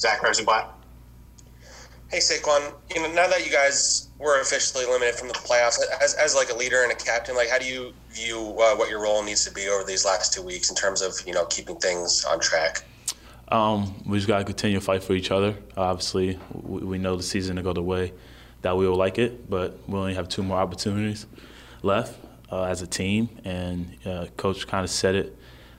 Zach Rosenblatt. Hey Saquon, you know now that you guys were officially eliminated from the playoffs, as, as like a leader and a captain, like how do you view uh, what your role needs to be over these last two weeks in terms of you know keeping things on track? Um, we just got to continue to fight for each other. Obviously, we, we know the season to go the way that we will like it, but we only have two more opportunities left uh, as a team, and uh, coach kind of said it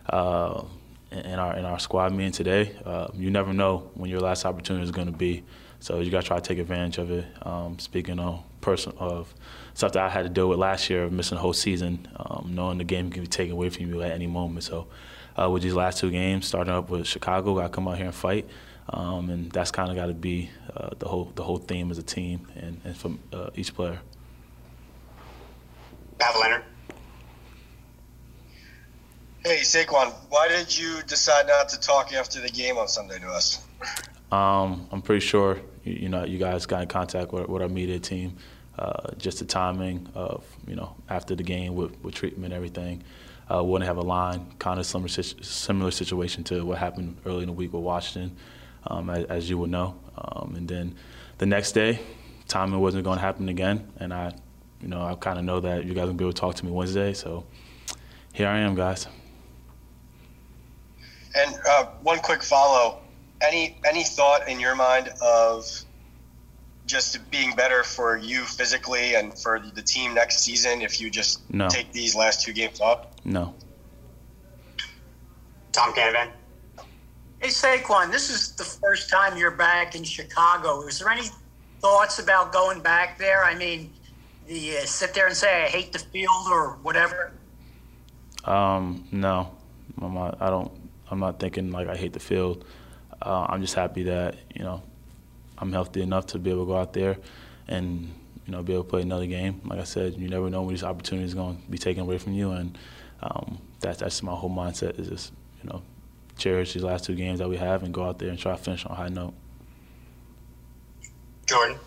uh, in our in our squad meeting today. Uh, you never know when your last opportunity is going to be, so you got to try to take advantage of it. Um, speaking of person of stuff that I had to deal with last year, of missing the whole season, um, knowing the game can be taken away from you at any moment. So uh, with these last two games, starting up with Chicago, got to come out here and fight. Um, and that's kind of got to be uh, the whole the whole theme as a team and, and from uh, each player. Matt Leonard. Hey Saquon, why did you decide not to talk after the game on Sunday to us? Um, I'm pretty sure you, know you guys got in contact with, with our media team. Uh, just the timing of you know after the game with, with treatment and everything. Uh, wouldn't have a line, kind of similar similar situation to what happened early in the week with Washington um, as, as, you would know. Um, and then the next day, timing wasn't going to happen again, and I, you know, I kind of know that you guys will be able to talk to me Wednesday. So here I am, guys. And uh, one quick follow: any any thought in your mind of just being better for you physically and for the team next season if you just no. take these last two games off? No. Tom Canavan. Hey Saquon, this is the first time you're back in Chicago. Is there any thoughts about going back there? I mean, do you sit there and say I hate the field or whatever? Um, no, I'm not, I don't. I'm not thinking like I hate the field. Uh, I'm just happy that you know I'm healthy enough to be able to go out there and you know be able to play another game. Like I said, you never know when these opportunities are going to be taken away from you, and um, that's that's my whole mindset is just you know cherish these last two games that we have and go out there and try to finish on a high note. Jordan.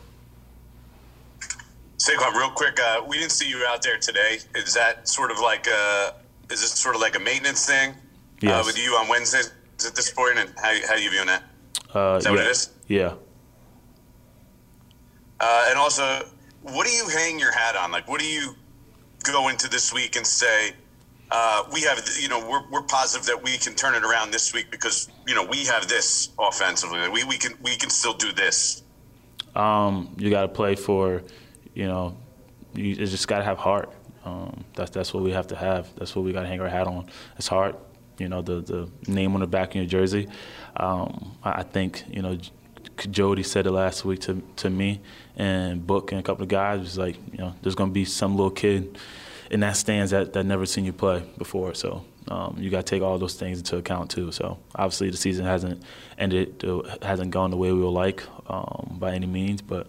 Saquon, real quick, uh, we didn't see you out there today. Is that sort of like a, is this sort of like a maintenance thing yes. uh, with you on Wednesdays at this point, and how, how are you viewing that? Uh, is that yeah. what it is? Yeah. Uh, and also, what do you hang your hat on? Like, what do you go into this week and say, uh, we have, you know, we're, we're positive that we can turn it around this week because, you know, we have this offensively. We, we can we can still do this. Um, you got to play for, you know, you just got to have heart. Um, that's that's what we have to have. That's what we got to hang our hat on. It's heart. You know, the the name on the back of your jersey. Um, I, think you know. Jody said it last week to to me and Book and a couple of guys was like, you know, there's gonna be some little kid in that stands that, that never seen you play before. So um, you got to take all those things into account too. So obviously the season hasn't ended, hasn't gone the way we would like um, by any means, but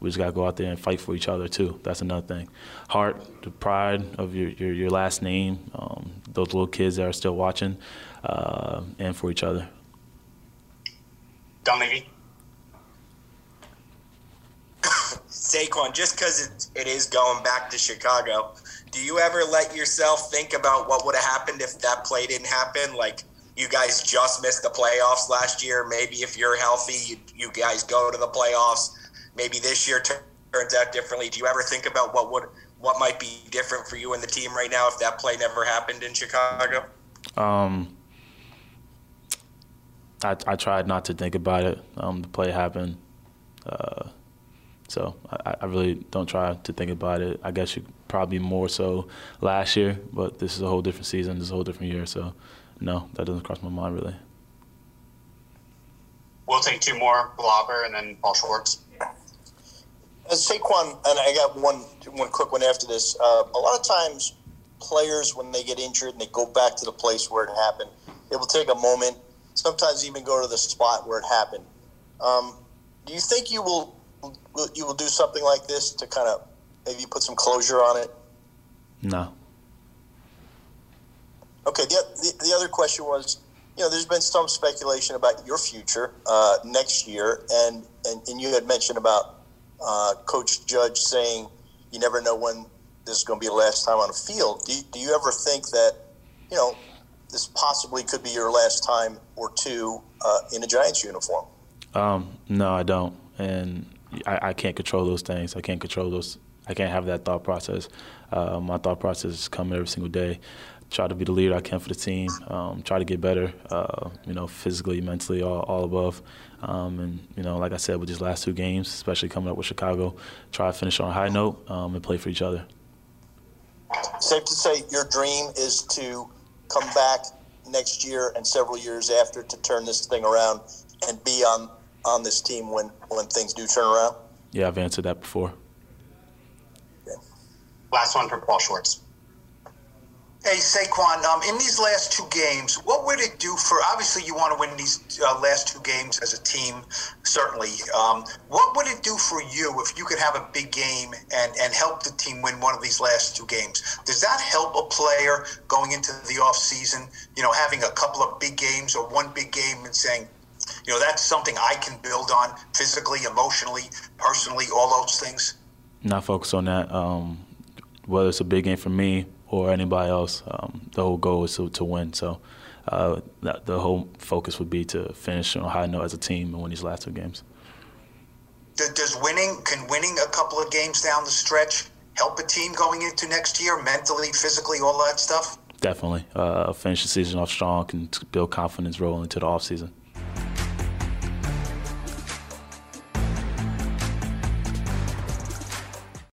we just got to go out there and fight for each other too. That's another thing. Heart, the pride of your, your, your last name, um, those little kids that are still watching, uh, and for each other. Don Levy. Saquon, just because it, it is going back to Chicago, do you ever let yourself think about what would have happened if that play didn't happen? Like you guys just missed the playoffs last year. Maybe if you're healthy, you, you guys go to the playoffs. Maybe this year turns out differently. Do you ever think about what would what might be different for you and the team right now if that play never happened in Chicago? Um, I, I tried not to think about it. Um, the play happened. Uh, so I, I, really don't try to think about it. I guess you probably more so last year, but this is a whole different season. This is a whole different year. So no, that doesn't cross my mind really. We'll take two more, Glauber and then Paul Schwartz. As Saquon, and I got one one quick one after this. Uh, a lot of times, players when they get injured and they go back to the place where it happened, it will take a moment. Sometimes even go to the spot where it happened. Um, do you think you will you will do something like this to kind of maybe put some closure on it? No. Okay. The, the, the other question was, you know, there's been some speculation about your future uh, next year, and, and and you had mentioned about uh, Coach Judge saying you never know when this is going to be the last time on the field. Do you, do you ever think that, you know, this possibly could be your last time or two uh, in a Giants uniform? Um, no, I don't, and I, I, can't control those things. I can't control those. I can't have that thought process. Uh, my thought process is coming every single day. Try to be the leader I can for the team. Um, try to get better. Uh, you know, physically, mentally, all, all above. Um, and you know, like I said, with these last two games, especially coming up with Chicago, try to finish on a high note um, and play for each other. Safe to say, your dream is to come back next year and several years after to turn this thing around and be on on this team when when things do turn around. Yeah, I've answered that before. Okay. Last one for Paul Schwartz. Hey, Saquon, um, in these last two games, what would it do for? Obviously, you want to win these uh, last two games as a team, certainly. Um, what would it do for you if you could have a big game and, and help the team win one of these last two games? Does that help a player going into the off season? you know, having a couple of big games or one big game and saying, you know, that's something I can build on physically, emotionally, personally, all those things? Not focus on that. Um, whether it's a big game for me or anybody else. Um, the whole goal is to, to win. So uh, that, the whole focus would be to finish on a high note as a team and win these last two games. Does winning, can winning a couple of games down the stretch help a team going into next year, mentally, physically, all that stuff? Definitely. Uh, finish the season off strong, can build confidence rolling into the offseason.